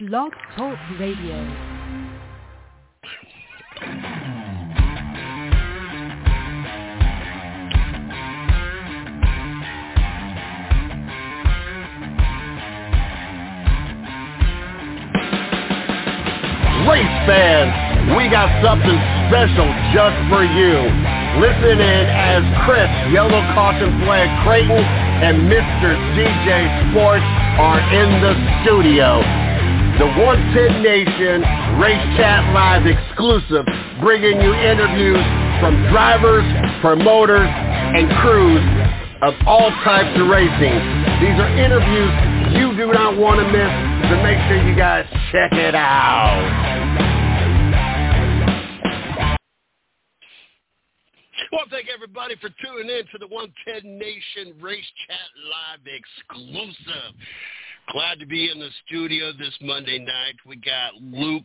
Blog Talk Radio. Race fans, we got something special just for you. Listen in as Chris Yellow Caution Flag Creighton and Mr. CJ Sports are in the studio. The 110 Nation Race Chat Live exclusive, bringing you interviews from drivers, promoters, and crews of all types of racing. These are interviews you do not want to miss, so make sure you guys check it out. Well, thank everybody for tuning in to the 110 Nation Race Chat Live exclusive. Glad to be in the studio this Monday night. We got Luke,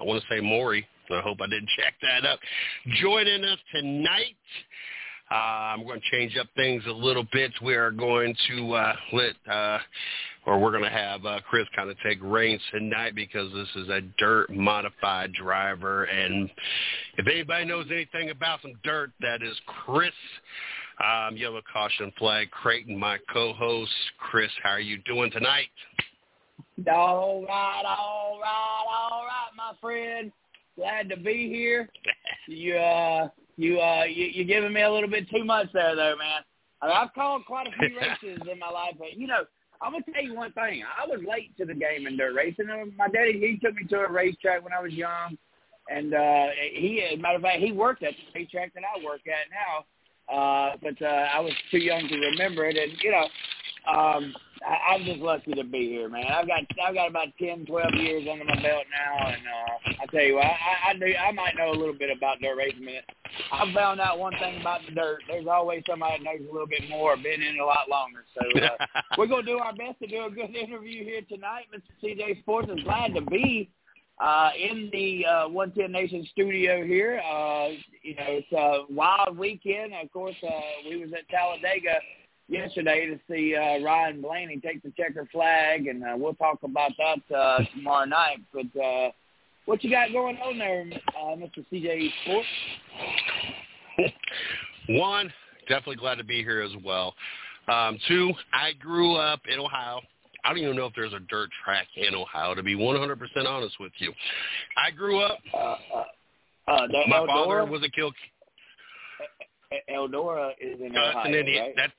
I want to say Morey. I hope I didn't check that up. Joining us tonight. Uh, I'm going to change up things a little bit. We are going to uh, let, uh, or we're going to have uh, Chris kind of take reins tonight because this is a dirt modified driver. And if anybody knows anything about some dirt, that is Chris. Um, Yellow Caution Flag, Creighton, my co-host. Chris, how are you doing tonight? All right, all right, all right, my friend. Glad to be here. You, uh, you, uh, you, you're giving me a little bit too much there, though, man. I mean, I've called quite a few races in my life, but you know, I'm gonna tell you one thing. I was late to the game in dirt racing. My daddy he took me to a racetrack when I was young, and uh, he, as a matter of fact, he worked at the racetrack that I work at now. Uh, but uh, I was too young to remember it, and you know, um, I, I'm just lucky to be here, man. I've got I've got about ten, twelve years under my belt now, and uh, I tell you what, I, I do I might know a little bit about dirt racing. Man. I found out one thing about the dirt. There's always somebody that knows a little bit more, been in it a lot longer. So uh, we're gonna do our best to do a good interview here tonight. Mr. CJ Sports is glad to be uh, in the uh, 110 Nation studio here. Uh, you know, it's a wild weekend. Of course, uh, we was at Talladega yesterday to see uh, Ryan Blaney take the checker flag, and uh, we'll talk about that uh, tomorrow night. But uh, what you got going on there, uh, Mr. CJ Sports? One, definitely glad to be here as well. Um, two, I grew up in Ohio. I don't even know if there's a dirt track in Ohio, to be 100% honest with you. I grew up. Uh, uh, uh, my Eldora, father was a kill. Eldora is in Ohio, in Indiana. right? That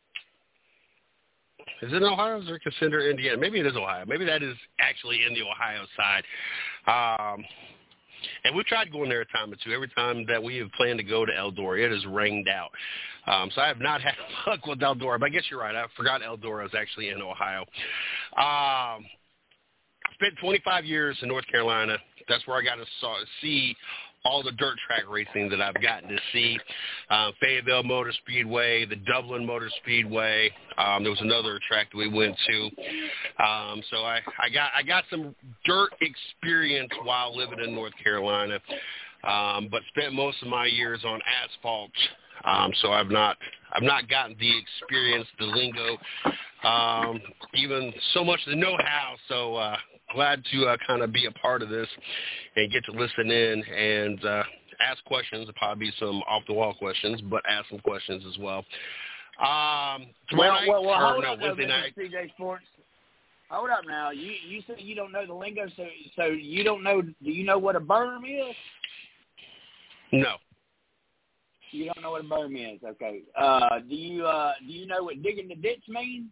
is it in Ohio? Or considered Indiana? Maybe it is Ohio. Maybe that is actually in the Ohio side. Um, and we've tried going there a time or two. Every time that we have planned to go to Eldora, it has rained out. Um, so I have not had luck with Eldora. But I guess you're right. I forgot Eldora is actually in Ohio. Um, spent 25 years in North Carolina. That's where I got to saw, see all the dirt track racing that I've gotten to see. Um, Fayetteville Motor Speedway, the Dublin Motor Speedway. Um, there was another track that we went to. Um, so I, I got I got some dirt experience while living in North Carolina, um, but spent most of my years on asphalt. Um, so I've not I've not gotten the experience, the lingo, um, even so much the know-how. So uh, glad to uh, kind of be a part of this and get to listen in and uh, ask questions. There'll probably be some off-the-wall questions, but ask some questions as well. Um, tomorrow well, night, well, well, or hold no, up, Wednesday Mr. night. CJ Sports. Hold up now. You you said you don't know the lingo, so so you don't know. Do you know what a berm is? No. You don't know what a berm is. Okay. Uh, do you uh, do you know what digging the ditch means?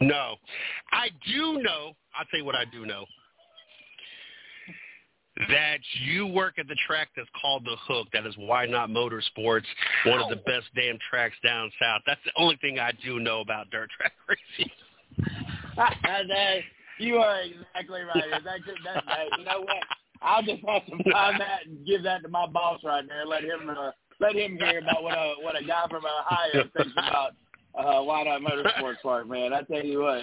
No. I do know, I'll tell you what I do know. That you work at the track that's called The Hook. That is Whynot Motorsports, one of the best damn tracks down south. That's the only thing I do know about dirt track racing. that, you are exactly right. That's, that's, that, you know what? I'll just have to find that and give that to my boss right there. Let him uh, let him hear about what a what a guy from Ohio thinks about uh, not motorsports park, man. I tell you what.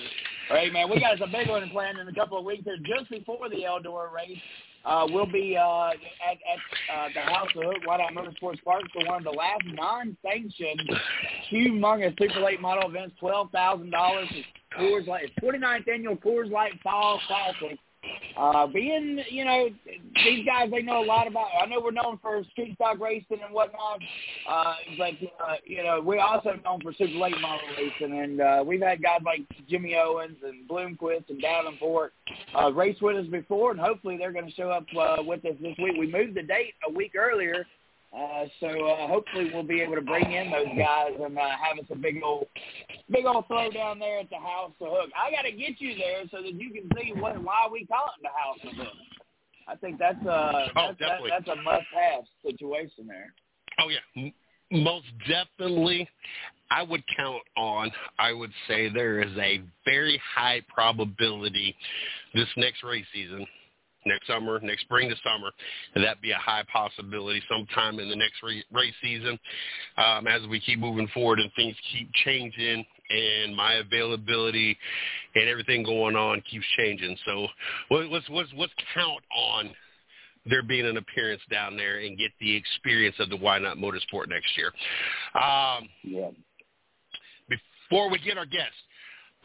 All right, man, we got some big one planned in a couple of weeks here just before the Eldora race. uh, we'll be uh, at, at uh, the House of Hook Whynot Motorsports Park for one of the last non-sanctioned humongous Super Late Model events. Twelve thousand dollars. Coors Light, 29th annual Coors Light Fall Classic uh, being, you know, these guys, they know a lot about, I know we're known for street stock racing and whatnot, uh, but, uh, you know, we're also known for super late model racing, and uh, we've had guys like Jimmy Owens and Bloomquist and Davenport uh, race with us before, and hopefully they're going to show up uh, with us this week. We moved the date a week earlier uh, so uh, hopefully we'll be able to bring in those guys and uh, have us a big old, big old throw down there at the House of Hook. I got to get you there so that you can see what why we call it the House of Hook. I think that's uh oh, that's, that, that's a must-have situation there. Oh yeah, most definitely. I would count on. I would say there is a very high probability this next race season next summer, next spring to summer, that'd be a high possibility sometime in the next race season um, as we keep moving forward and things keep changing and my availability and everything going on keeps changing. So let's let's let's count on there being an appearance down there and get the experience of the Whynot Motorsport next year. Um, yeah. Before we get our guests,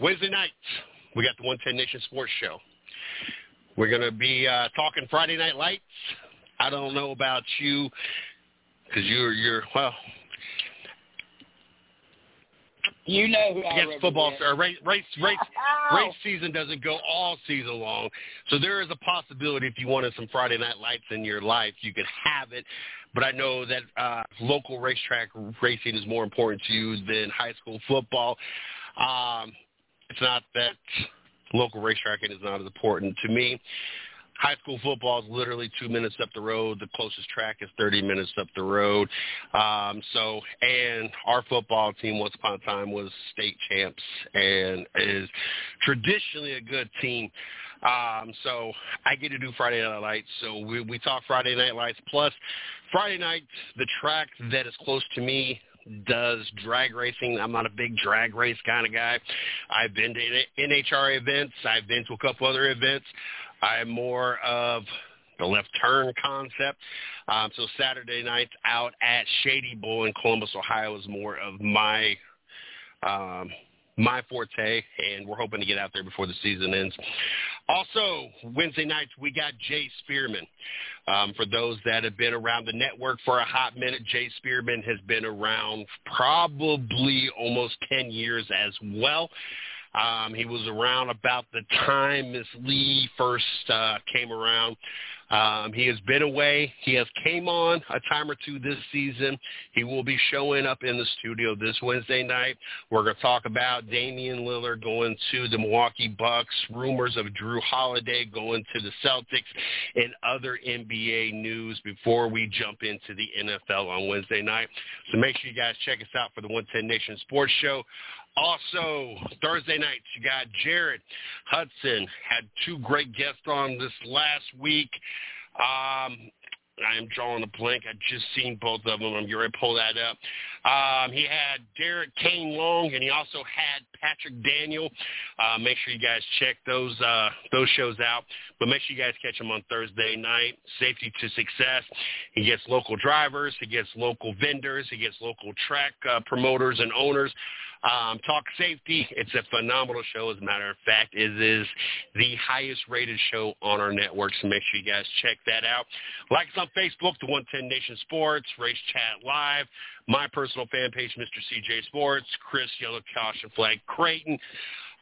Wednesday nights we got the 110 Nation Sports Show. We're going to be uh, talking Friday Night Lights. I don't know about you because you're you're well. You know who I guess football or race race race race season doesn't go all season long, so there is a possibility if you wanted some Friday Night Lights in your life, you could have it. But I know that uh, local racetrack racing is more important to you than high school football. Um, it's not that local racetracking is not as important to me. High school football is literally two minutes up the road. The closest track is 30 minutes up the road. Um, so, and our football team once upon a time was state champs and is traditionally a good team. Um, so I get to do Friday Night Lights. So we, we talk Friday Night Lights. Plus, Friday night, the track that is close to me does drag racing. I'm not a big drag race kind of guy. I've been to NHR events. I've been to a couple other events. I'm more of the left turn concept. Um, so Saturday nights out at Shady Bowl in Columbus, Ohio is more of my um, my forte, and we're hoping to get out there before the season ends. Also, Wednesday nights, we got Jay Spearman. Um, for those that have been around the network for a hot minute, Jay Spearman has been around probably almost 10 years as well. Um, he was around about the time Miss Lee first uh, came around. Um, he has been away. He has came on a time or two this season. He will be showing up in the studio this Wednesday night. We're going to talk about Damian Lillard going to the Milwaukee Bucks, rumors of Jrue Holiday going to the Celtics, and other NBA news before we jump into the NFL on Wednesday night. So make sure you guys check us out for the 110 Nation Sports Show. Also, Thursday nights, you got Jared Hudson. Had two great guests on this last week. Um, I am drawing a blank. I just seen both of them. I'm going to pull that up. Um, he had Derek Kane Long, and he also had Patrick Daniel. Uh, make sure you guys check those uh, those shows out. But make sure you guys catch him on Thursday night. Safety to Success. He gets local drivers. He gets local vendors. He gets local track uh, promoters and owners um, Talk Safety, it's a phenomenal show. As a matter of fact, it is the highest rated show on our network, so make sure you guys check that out. Like us on Facebook, the 110 Nation Sports, Race Chat Live, my personal fan page, Mr. CJ Sports, Chris Yellow Caution Flag Creighton.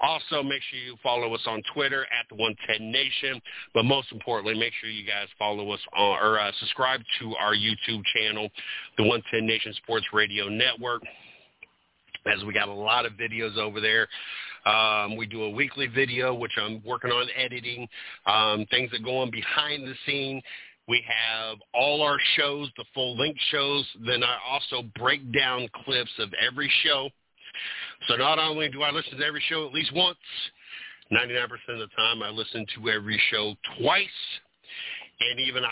Also, make sure you follow us on Twitter at the 110 Nation. But most importantly, make sure you guys follow us on, or uh, subscribe to our YouTube channel, the 110 Nation Sports Radio Network as we got a lot of videos over there. Um, we do a weekly video, which I'm working on editing, um, things that go on behind the scene. We have all our shows, the full length shows. Then I also break down clips of every show. So not only do I listen to every show at least once, 99% of the time I listen to every show twice and even a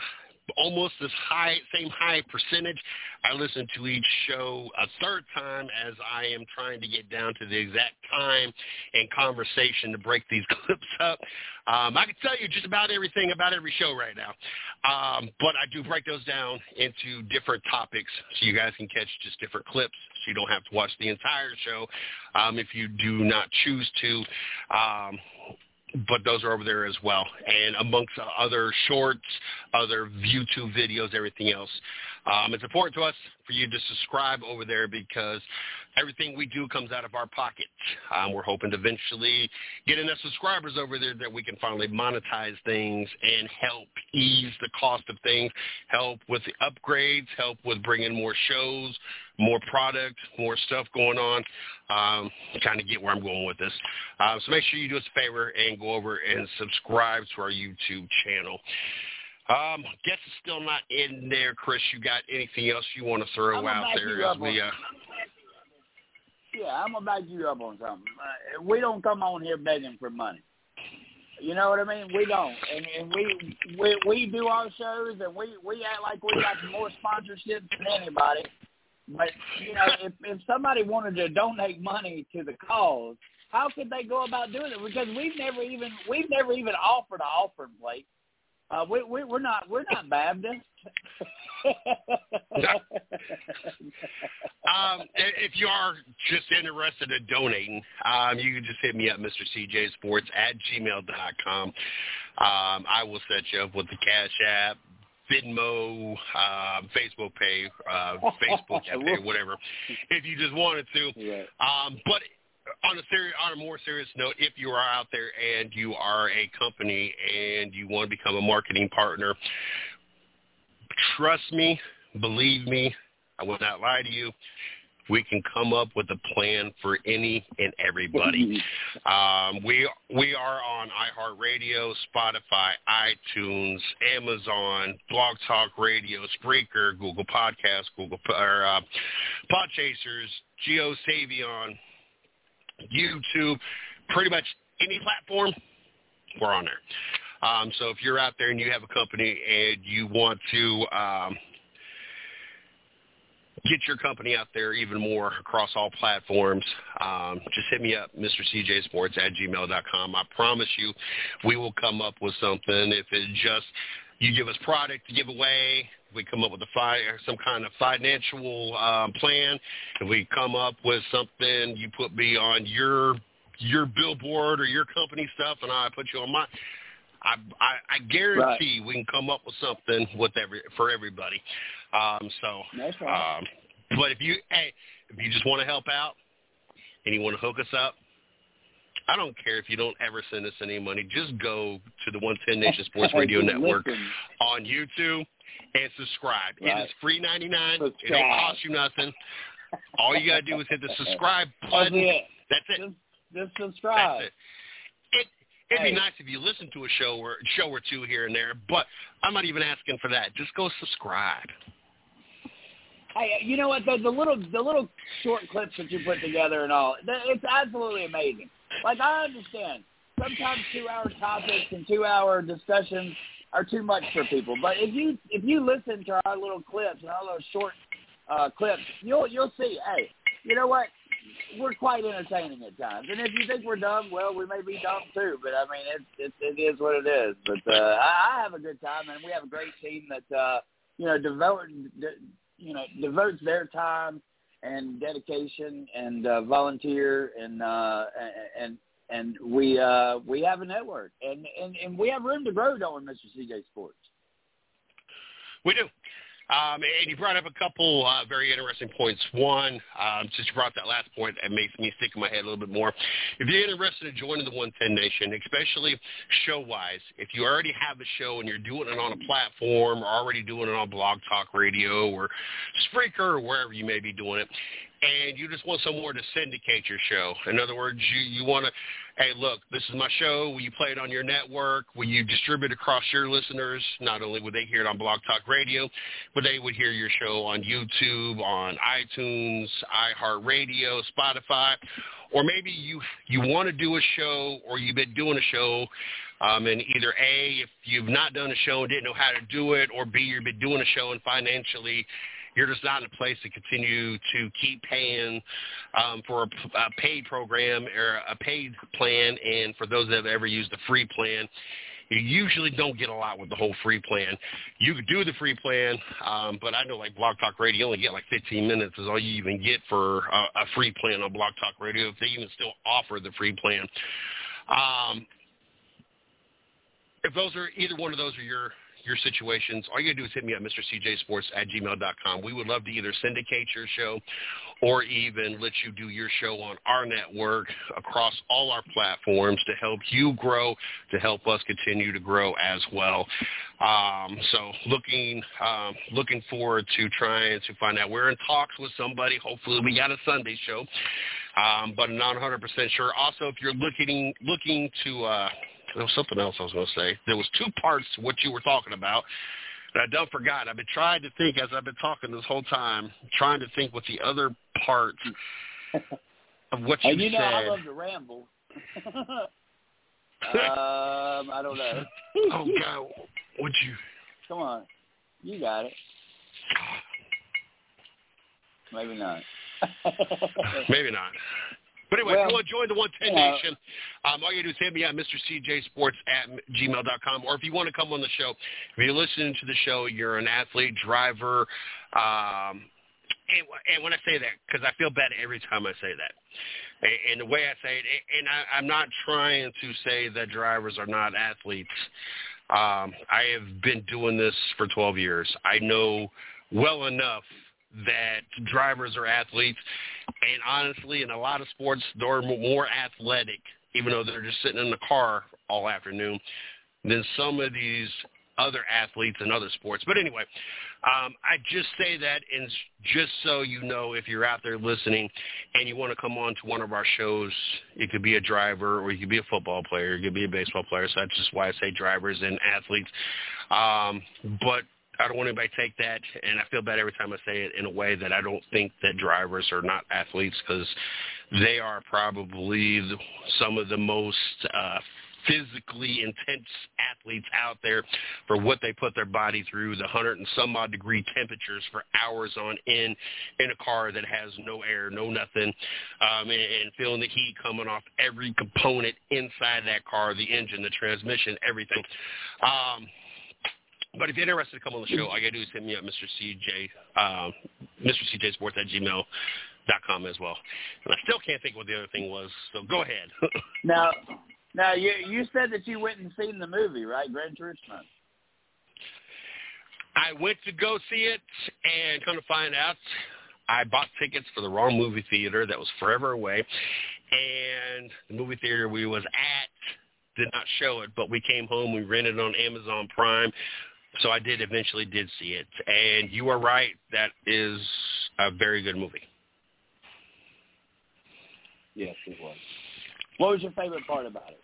almost this high, same high percentage. I listen to each show a third time as I am trying to get down to the exact time and conversation to break these clips up. Um, I can tell you just about everything about every show right now, um, but I do break those down into different topics so you guys can catch just different clips so you don't have to watch the entire show um, if you do not choose to. Um, but those are over there as well. And amongst other shorts, other YouTube videos, everything else. Um, it's important to us for you to subscribe over there because everything we do comes out of our pocket. Um, we're hoping to eventually get enough subscribers over there that we can finally monetize things and help ease the cost of things, help with the upgrades, help with bringing more shows, more product, more stuff going on. Um, kind of get where I'm going with this. Uh, so make sure you do us a favor and go over and subscribe to our YouTube channel. Um, guess it's still not in there, Chris. You got anything else you want to throw out there as we? Uh... Yeah, I'm gonna back you up on something. Uh, we don't come on here begging for money. You know what I mean? We don't, and, and we we we do our shows, and we we act like we got more sponsorships than anybody. But you know, if if somebody wanted to donate money to the cause, how could they go about doing it? Because we've never even we've never even offered an offering plate. Uh, we, we we're not we're not Baptist. um, if you are just interested in donating, um, you can just hit me up, Mr. CJ Sports at gmail gmail.com. Um, I will set you up with the Cash App, Venmo, uh, Facebook Pay, uh, Facebook Pay, whatever, if you just wanted to. Right. Um, but on a serious, on a more serious note, if you are out there and you are a company and you want to become a marketing partner, trust me, believe me, I will not lie to you. We can come up with a plan for any and everybody. um, we we are on iHeartRadio, Spotify, iTunes, Amazon, Blog Talk Radio, Spreaker, Google Podcasts, Google or uh, Podchasers, Geo Savion, YouTube, pretty much any platform, we're on there. Um, so if you're out there and you have a company and you want to um, get your company out there even more across all platforms, um, just hit me up, Mr. CJ Sports at gmail.com. I promise you we will come up with something. If it just you give us product to give away, we come up with a fi- some kind of financial um, plan. If we come up with something, you put me on your your billboard or your company stuff, and I put you on my. I I, I guarantee right. we can come up with something with every for everybody. Um, so, That's right. um, but if you hey, if you just want to help out and you want to hook us up, I don't care if you don't ever send us any money. Just go to the 110 Nation Sports Radio Network on YouTube and subscribe. Right. It is free 99. Subscribe. It don't cost you nothing. All you got to do is hit the subscribe button. That's it. That's it. Just, just subscribe. That's it. it It'd be nice if you listen to a show or show or two here and there, but I'm not even asking for that. Just go subscribe. Hey, uh, you know what? The, the little the little short clips that you put together and all, it's absolutely amazing. Like I understand, sometimes two-hour topics and two-hour discussions are too much for people. But if you if you listen to our little clips and our little short uh, clips, you'll you'll see. Hey, you know what? We're quite entertaining at times. And if you think we're dumb, well, we may be dumb too. But I mean, it's it's it is what it is. But uh, I, I have a good time, and we have a great team that uh, you know devote you know devotes their time and dedication and uh, volunteer and uh, and and we uh, we have a network and, and and we have room to grow, don't we, Mr. CJ Sports? We do. Um, and you brought up a couple uh, very interesting points. One, um, since you brought that last point, it makes me stick in my head a little bit more. If you're interested in joining the 110 Nation, especially show-wise, if you already have a show and you're doing it on a platform or already doing it on Blog Talk Radio or Spreaker or wherever you may be doing it, and you just want somewhere to syndicate your show. In other words, you, you want to, hey, look, this is my show. Will you play it on your network? Will you distribute across your listeners? Not only would they hear it on Blog Talk Radio, but they would hear your show on YouTube, on iTunes, iHeartRadio, Spotify, or maybe you you want to do a show, or you've been doing a show, um, and either a if you've not done a show and didn't know how to do it, or b you've been doing a show and financially you're just not in a place to continue to keep paying um, for a, a paid program or a paid plan. And for those that have ever used the free plan, you usually don't get a lot with the whole free plan. You could do the free plan, um, but I know like Blog Talk Radio, you only get like 15 minutes is all you even get for a, a free plan on Blog Talk Radio, if they even still offer the free plan. Um, if those are either one of those are your your situations, all you got to do is hit me up, mrcjsports at gmail.com. We would love to either syndicate your show or even let you do your show on our network across all our platforms to help you grow, to help us continue to grow as well. Um, so looking um, looking forward to trying to find out. We're in talks with somebody. Hopefully we got a Sunday show, um, but not 100% sure. Also, if you're looking looking to uh, there was something else I was going to say. There was two parts to what you were talking about. And I don't forgot. I've been trying to think as I've been talking this whole time, trying to think what the other part of what you, and you know, said. I love to ramble. um, I don't know. oh God, would you? Come on, you got it. Maybe not. Maybe not. But anyway, Well, if you want to join the 110 yeah. Nation, um, all you do is hit me at mrcjsports at gmail.com. Or if you want to come on the show, if you're listening to the show, you're an athlete, driver, um, and, and when I say that, because I feel bad every time I say that. And, and the way I say it, and I, I'm not trying to say that drivers are not athletes. Um, I have been doing this for 12 years. I know well enough that drivers are athletes, and honestly, in a lot of sports, they're more athletic, even though they're just sitting in the car all afternoon, than some of these other athletes in other sports. But anyway, um, I just say that, and just so you know, if you're out there listening and you want to come on to one of our shows, it could be a driver or you could be a football player, you could be a baseball player. So that's just why I say drivers and athletes. Um, but I don't want anybody to take that, and I feel bad every time I say it in a way that I don't think that drivers are not athletes because they are probably some of the most uh, physically intense athletes out there for what they put their body through, the hundred and some odd degree temperatures for hours on end in a car that has no air, no nothing, um, and, and feeling the heat coming off every component inside that car, the engine, the transmission, everything. Um, but if you're interested to come on the show, all you gotta do is hit me up, Mr. CJ, um, Mr. CJ Sports at gmail dot com as well. And I still can't think what the other thing was, so go ahead. now, now you you said that you went and seen the movie, right, Gran Turismo? I went to go see it, and come to find out, I bought tickets for the wrong movie theater that was forever away, and the movie theater we was at did not show it, but we came home, we rented it on Amazon Prime, so I did eventually did see it. And you are right, that is a very good movie. Yes, it was. What was your favorite part about it?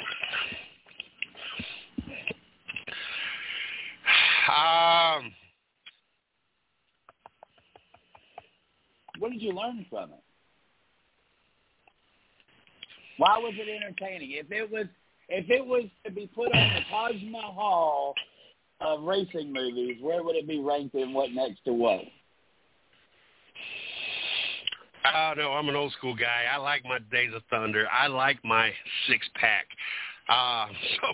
Um, What did you learn from it? Why was it entertaining? If it was if it was to be put on the Taj Mahal of racing movies, where would it be ranked and what next to what? Oh no, I'm an old school guy. I like my Days of Thunder. I like my six pack. Uh, so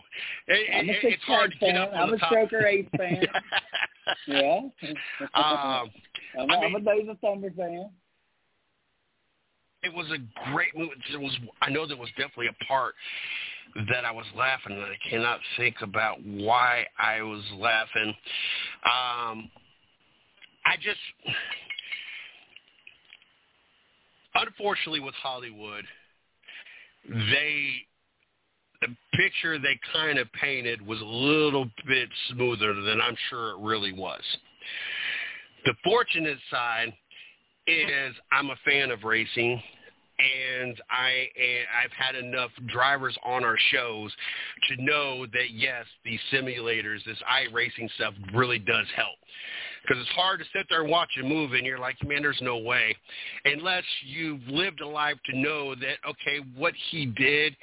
it, I'm a it, six it's hard to pack get fan. I'm a top. Stroker Ace fan. yeah. um, I'm, I a- I'm a Days of Thunder fan. it was a great movie. It was, I know there was definitely a part that I was laughing, I cannot think about why I was laughing. Um, I just, unfortunately, with Hollywood, they the picture they kind of painted was a little bit smoother than I'm sure it really was. The fortunate side is I'm a fan of racing. And I and I've had enough drivers on our shows to know that yes, these simulators, this iRacing stuff really does help. Because it's hard to sit there and watch a movie and you're like, man, there's no way. Unless you've lived a life to know that, okay, what he did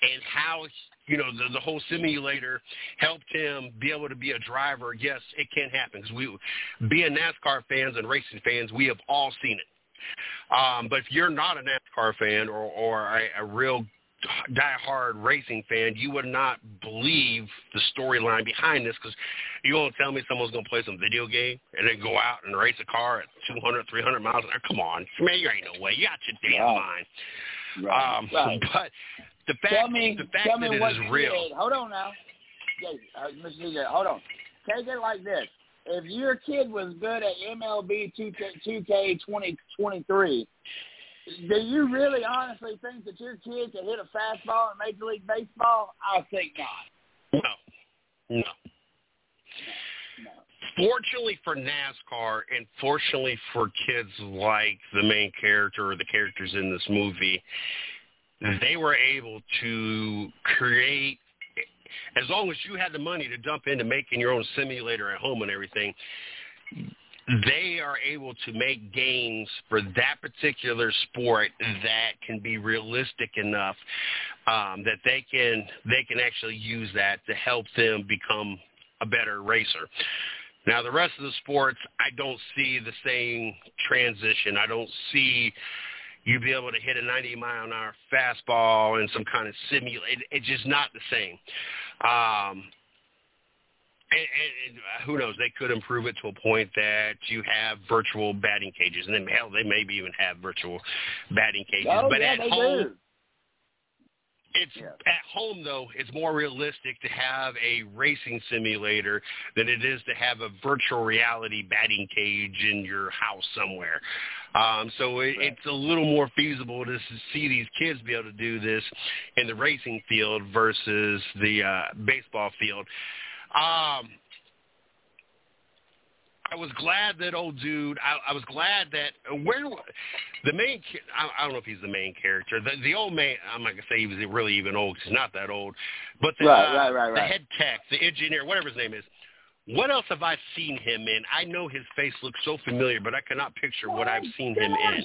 and how, you know, the, the whole simulator helped him be able to be a driver, yes, it can happen. Because we, being NASCAR fans and racing fans, we have all seen it. Um, but if you're not a NASCAR fan or, or a, a real die-hard racing fan, you would not believe the storyline behind this because you won't tell me someone's going to play some video game and then go out and race a car at 200, 300 miles an hour. Come on, man, you ain't no way. You got your damn Right. mind. Right. Um, right. But the fact, tell me, the fact tell that me it is real. did. Hold on now. Jay, uh, hold on. Take it like this. If your kid was good at MLB 2K, 2K 2023, do you really honestly think that your kid could hit a fastball in Major League Baseball? I think not. No, no. No. Fortunately for NASCAR and fortunately for kids like the main character or the characters in this movie, they were able to create as long as you had the money to dump into making your own simulator at home and everything, they are able to make games for that particular sport that can be realistic enough um, that they can they can actually use that to help them become a better racer. Now the rest of the sports, I don't see the same transition. I don't see you be able to hit a 90 mile an hour fastball and some kind of simulate. It's just not the same. Um, and, and, and who knows? They could improve it to a point that you have virtual batting cages, and then hell, they maybe even have virtual batting cages. Oh, but yeah, at home, do. it's Yeah. at home though. It's more realistic to have a racing simulator than it is to have a virtual reality batting cage in your house somewhere. Um, so it, Right. it's a little more feasible to see these kids be able to do this in the racing field versus the uh, baseball field. Um, I was glad that old dude. I, I was glad that where the main. I, I don't know if he's the main character. The, the old man. I'm not gonna say he was really even old. 'cause he's not that old. But the, Right, uh, right, right, the head tech, the engineer, whatever his name is. What else have I seen him in? I know his face looks so familiar, but I cannot picture what I've seen him in.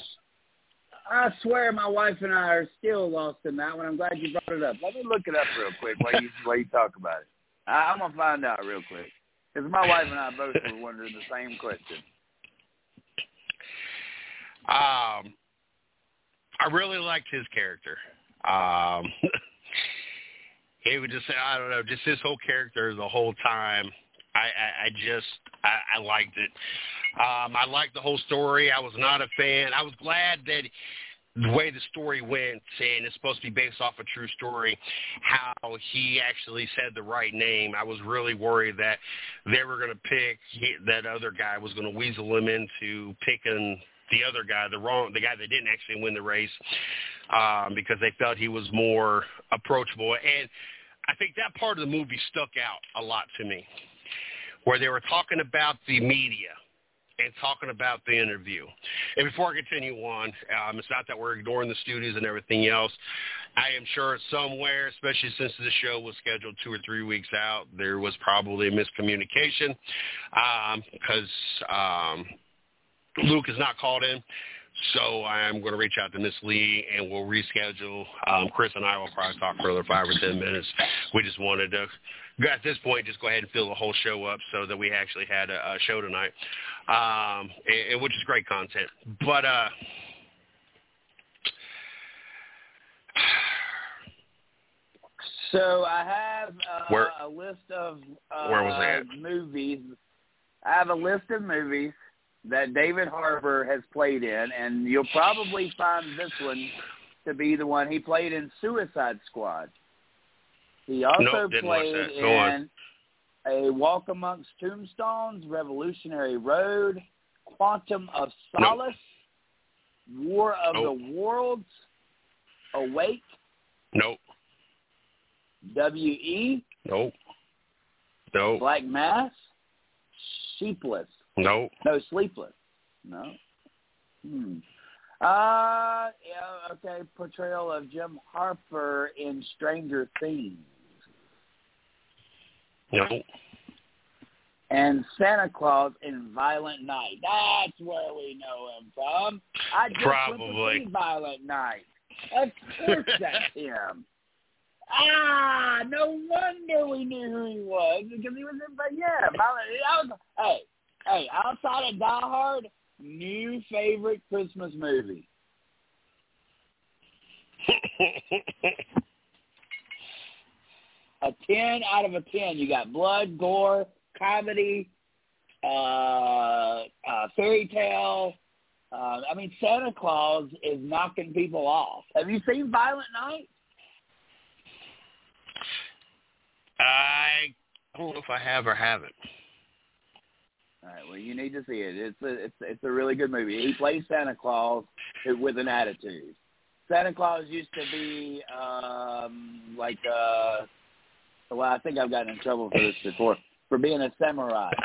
I swear my wife and I are still lost in that one. I'm glad you brought it up. Let me look it up real quick while you while you talk about it. I, I'm gonna find out real quick because my wife and I both were wondering the same question. Um, I really liked his character. Um, he would just say, I don't know, just his whole character the whole time. I, I, I just, I, I liked it. Um, I liked the whole story. I was not a fan. I was glad that the way the story went, and it's supposed to be based off a true story, how he actually said the right name. I was really worried that they were going to pick that other guy was going to weasel him into picking the other guy, the wrong, the guy that didn't actually win the race, um, because they felt he was more approachable. And I think that part of the movie stuck out a lot to me, where they were talking about the media and talking about the interview. And before I continue on, um, it's not that we're ignoring the studios and everything else. I am sure somewhere, especially since the show was scheduled two or three weeks out, there was probably a miscommunication because um, Luke is not called in. So I'm going to reach out to Miss Lee, and we'll reschedule. Um, Chris and I will probably talk for another five or ten minutes. We just wanted to, at this point, just go ahead and fill the whole show up so that we actually had a, a show tonight, um, and, and which is great content. But uh, So I have uh, Where- a list of uh, Where was that? movies. I have a list of movies that David Harbour has played in, and you'll probably find this one to be the one he played in Suicide Squad. He also Nope, played that. Go on. in A Walk Amongst Tombstones, Revolutionary Road, Quantum of Nope. Solace, War of Nope. the Worlds, Awake, nope, W.E., nope, nope, Black Mass, Sheepless. nope. No, Sleepless. No. Hmm. Uh, yeah, okay. Portrayal of Jim Harper in Stranger Things. No. And Santa Claus in Violent Night. That's where we know him from. I just Probably. went to see Violent Night. Of course that's him. Ah, no wonder we knew who he was because he was in. But yeah, Violent. I was, hey, hey, outside of Die Hard, new favorite Christmas movie. a ten out of a ten. You got blood, gore, comedy, uh, uh, fairy tale. Uh, I mean, Santa Claus is knocking people off. Have you seen Violent Night? I don't know if I have or haven't. All right, well, you need to see it. It's a it's it's a really good movie. He plays Santa Claus with an attitude. Santa Claus used to be um like uh well, I think I've gotten in trouble for this before for being a samurai.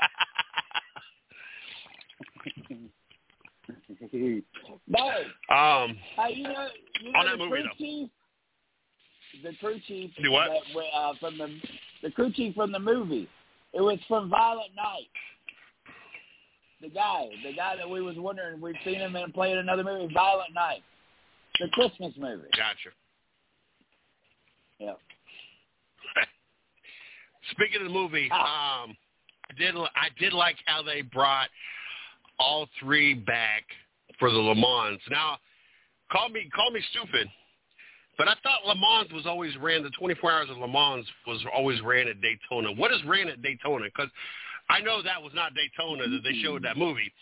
no, Um, uh, you know, you know On that the movie, crew though. chief, the crew chief Do what? that, uh, from the the crew chief from the movie. It was from Violent Night. The guy, the guy that we was wondering, we've seen him in play in another movie, Violent Night, the Christmas movie. gotcha. Yeah. Speaking of the movie, Ah. um, I did I did like how they brought all three back for the Le Mans. Now, call me call me stupid, but I thought Le Mans was always ran. The 24 Hours of Le Mans was always ran at Daytona. What is ran at Daytona? Because I know that was not Daytona that they showed that movie.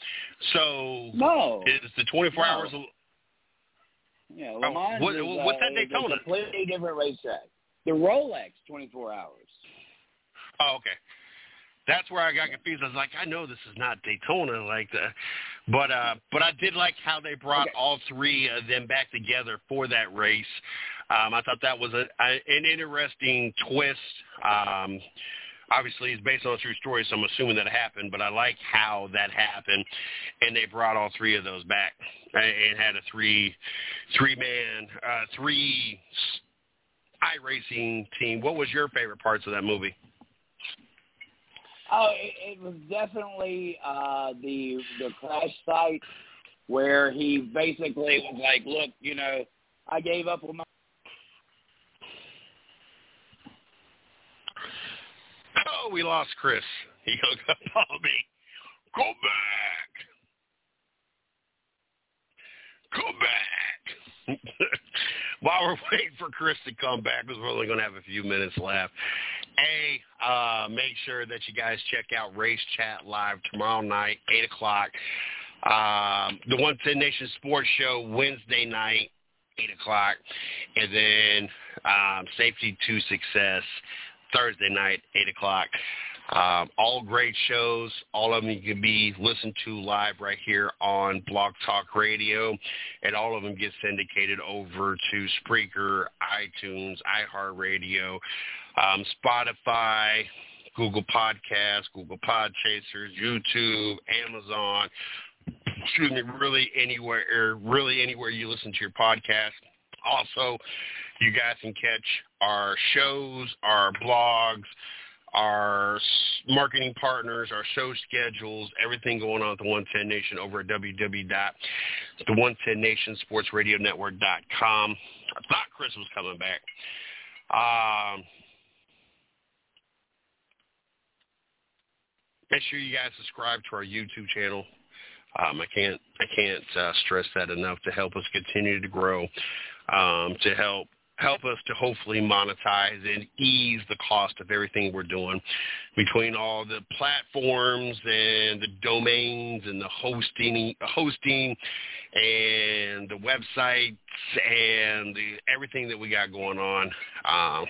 So No. is the 24 No. Hours? Of, Yeah, Oh, Le Mans what- is, what's uh, that Daytona? a completely different racetrack. The Rolex 24 Hours. Oh, okay. That's where I got confused. I was like, I know this is not Daytona, like the, but uh, but I did like how they brought Okay. all three of them back together for that race. Um, I thought that was a, a, an interesting twist. Um, obviously, it's based on a true story, so I'm assuming that happened. But I like how that happened, and they brought all three of those back and, had a three three man uh, three iRacing team. What was your favorite parts of that movie? Oh, it, it was definitely uh, the the crash site where he basically was like, "Look, you know, I gave up on my." Oh, we lost Chris. He hung up on me. Back. Go back. While we're waiting for Chris to come back, because we're only going to have a few minutes left. A, uh, make sure that you guys check out Race Chat Live tomorrow night, 8 o'clock. Um, the 110 Nation Sports Show Wednesday night, 8 o'clock. And then um, Safety to Success Thursday night, 8 o'clock. Um, all great shows. All of them can be listened to live right here on Blog Talk Radio, and all of them get syndicated over to Spreaker, iTunes, iHeartRadio, um, Spotify, Google Podcasts, Google Podchasers, YouTube, Amazon. Excuse me, really anywhere, really anywhere you listen to your podcast. Also, you guys can catch our shows, our blogs, our marketing partners, our show schedules, everything going on at the 110 Nation over at www.the110nationsportsradionetwork.com. I thought Chris was coming back. Um, make sure you guys subscribe to our YouTube channel. Um, I can't I can't uh, stress that enough to help us continue to grow, um, to help help us to hopefully monetize and ease the cost of everything we're doing between all the platforms and the domains and the hosting hosting and the websites and the, everything that we got going on. Um,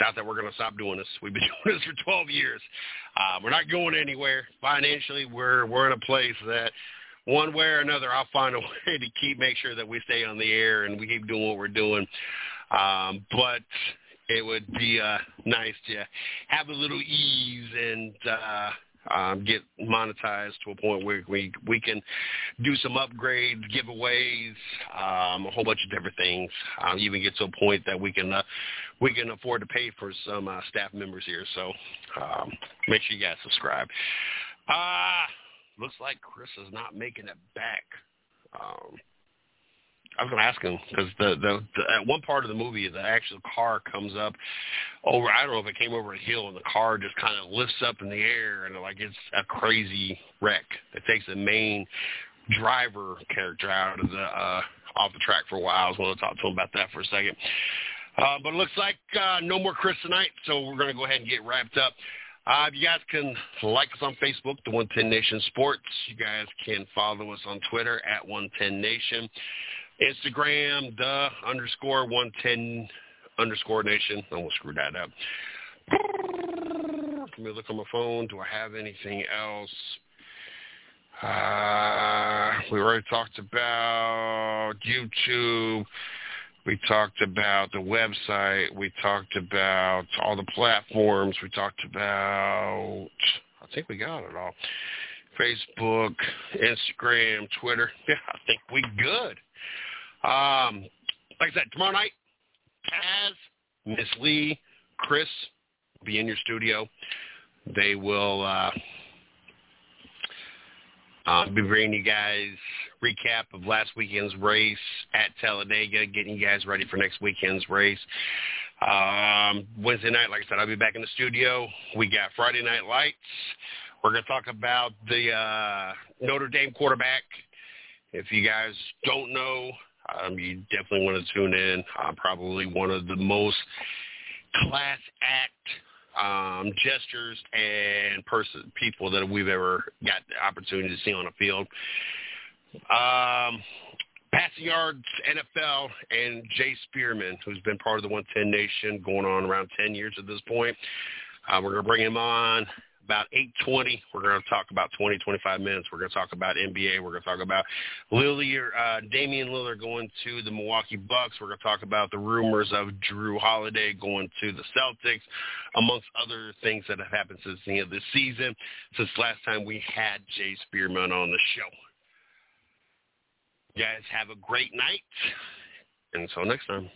not that we're going to stop doing this. We've been doing this for 12 years. Uh, we're not going anywhere. Financially, we're we're in a place that one way or another, I'll find a way to keep make sure that we stay on the air and we keep doing what we're doing. Um, but it would be uh, nice to have a little ease and uh, um, get monetized to a point where we we can do some upgrades, giveaways, um, a whole bunch of different things. Um, even get to a point that we can uh, we can afford to pay for some uh, staff members here. So um, make sure you guys subscribe. Uh, looks like Chris is not making it back. Um, I was going to ask him because the, the the at one part of the movie, the actual car comes up over. I don't know if it came over a hill, and the car just kind of lifts up in the air, and like it's a crazy wreck. It takes the main driver character out of the uh, off the track for a while. I was going to talk to him about that for a second. Uh, but it looks like uh, no more Chris tonight, so we're going to go ahead and get wrapped up. Uh, you guys can like us on Facebook, the 110 Nation Sports. You guys can follow us on Twitter at 110 Nation. Instagram, the underscore 110 underscore nation. I almost screwed that up. Let me look on my phone. Do I have anything else? Uh, we already talked about YouTube. We talked about the website. We talked about all the platforms. We talked about, I think we got it all. Facebook, Instagram, Twitter. Yeah, I think we good. Um, like I said, tomorrow night, Taz, Miss Lee, Chris will be in your studio. They will uh, uh, be bringing you guys recap of last weekend's race at Talladega, getting you guys ready for next weekend's race. Um, Wednesday night, like I said, I'll be back in the studio. We got Friday Night Lights. We're going to talk about the uh, Notre Dame quarterback. If you guys don't know, um, you definitely want to tune in. Uh, probably one of the most class act um, gestures and person people that we've ever got the opportunity to see on the field. Um, passing yards, NFL, and Jay Spearman, who's been part of the 110 Nation going on around 10 years at this point. Uh, we're going to bring him on about 8.20. We're going to talk about 20, 25 minutes. We're going to talk about NBA. We're going to talk about Lillard, uh, Damian Lillard going to the Milwaukee Bucks. We're going to talk about the rumors of Jrue Holiday going to the Celtics, amongst other things that have happened since the end of the season, since last time we had Jay Spearman on the show. You guys have a great night. And until next time.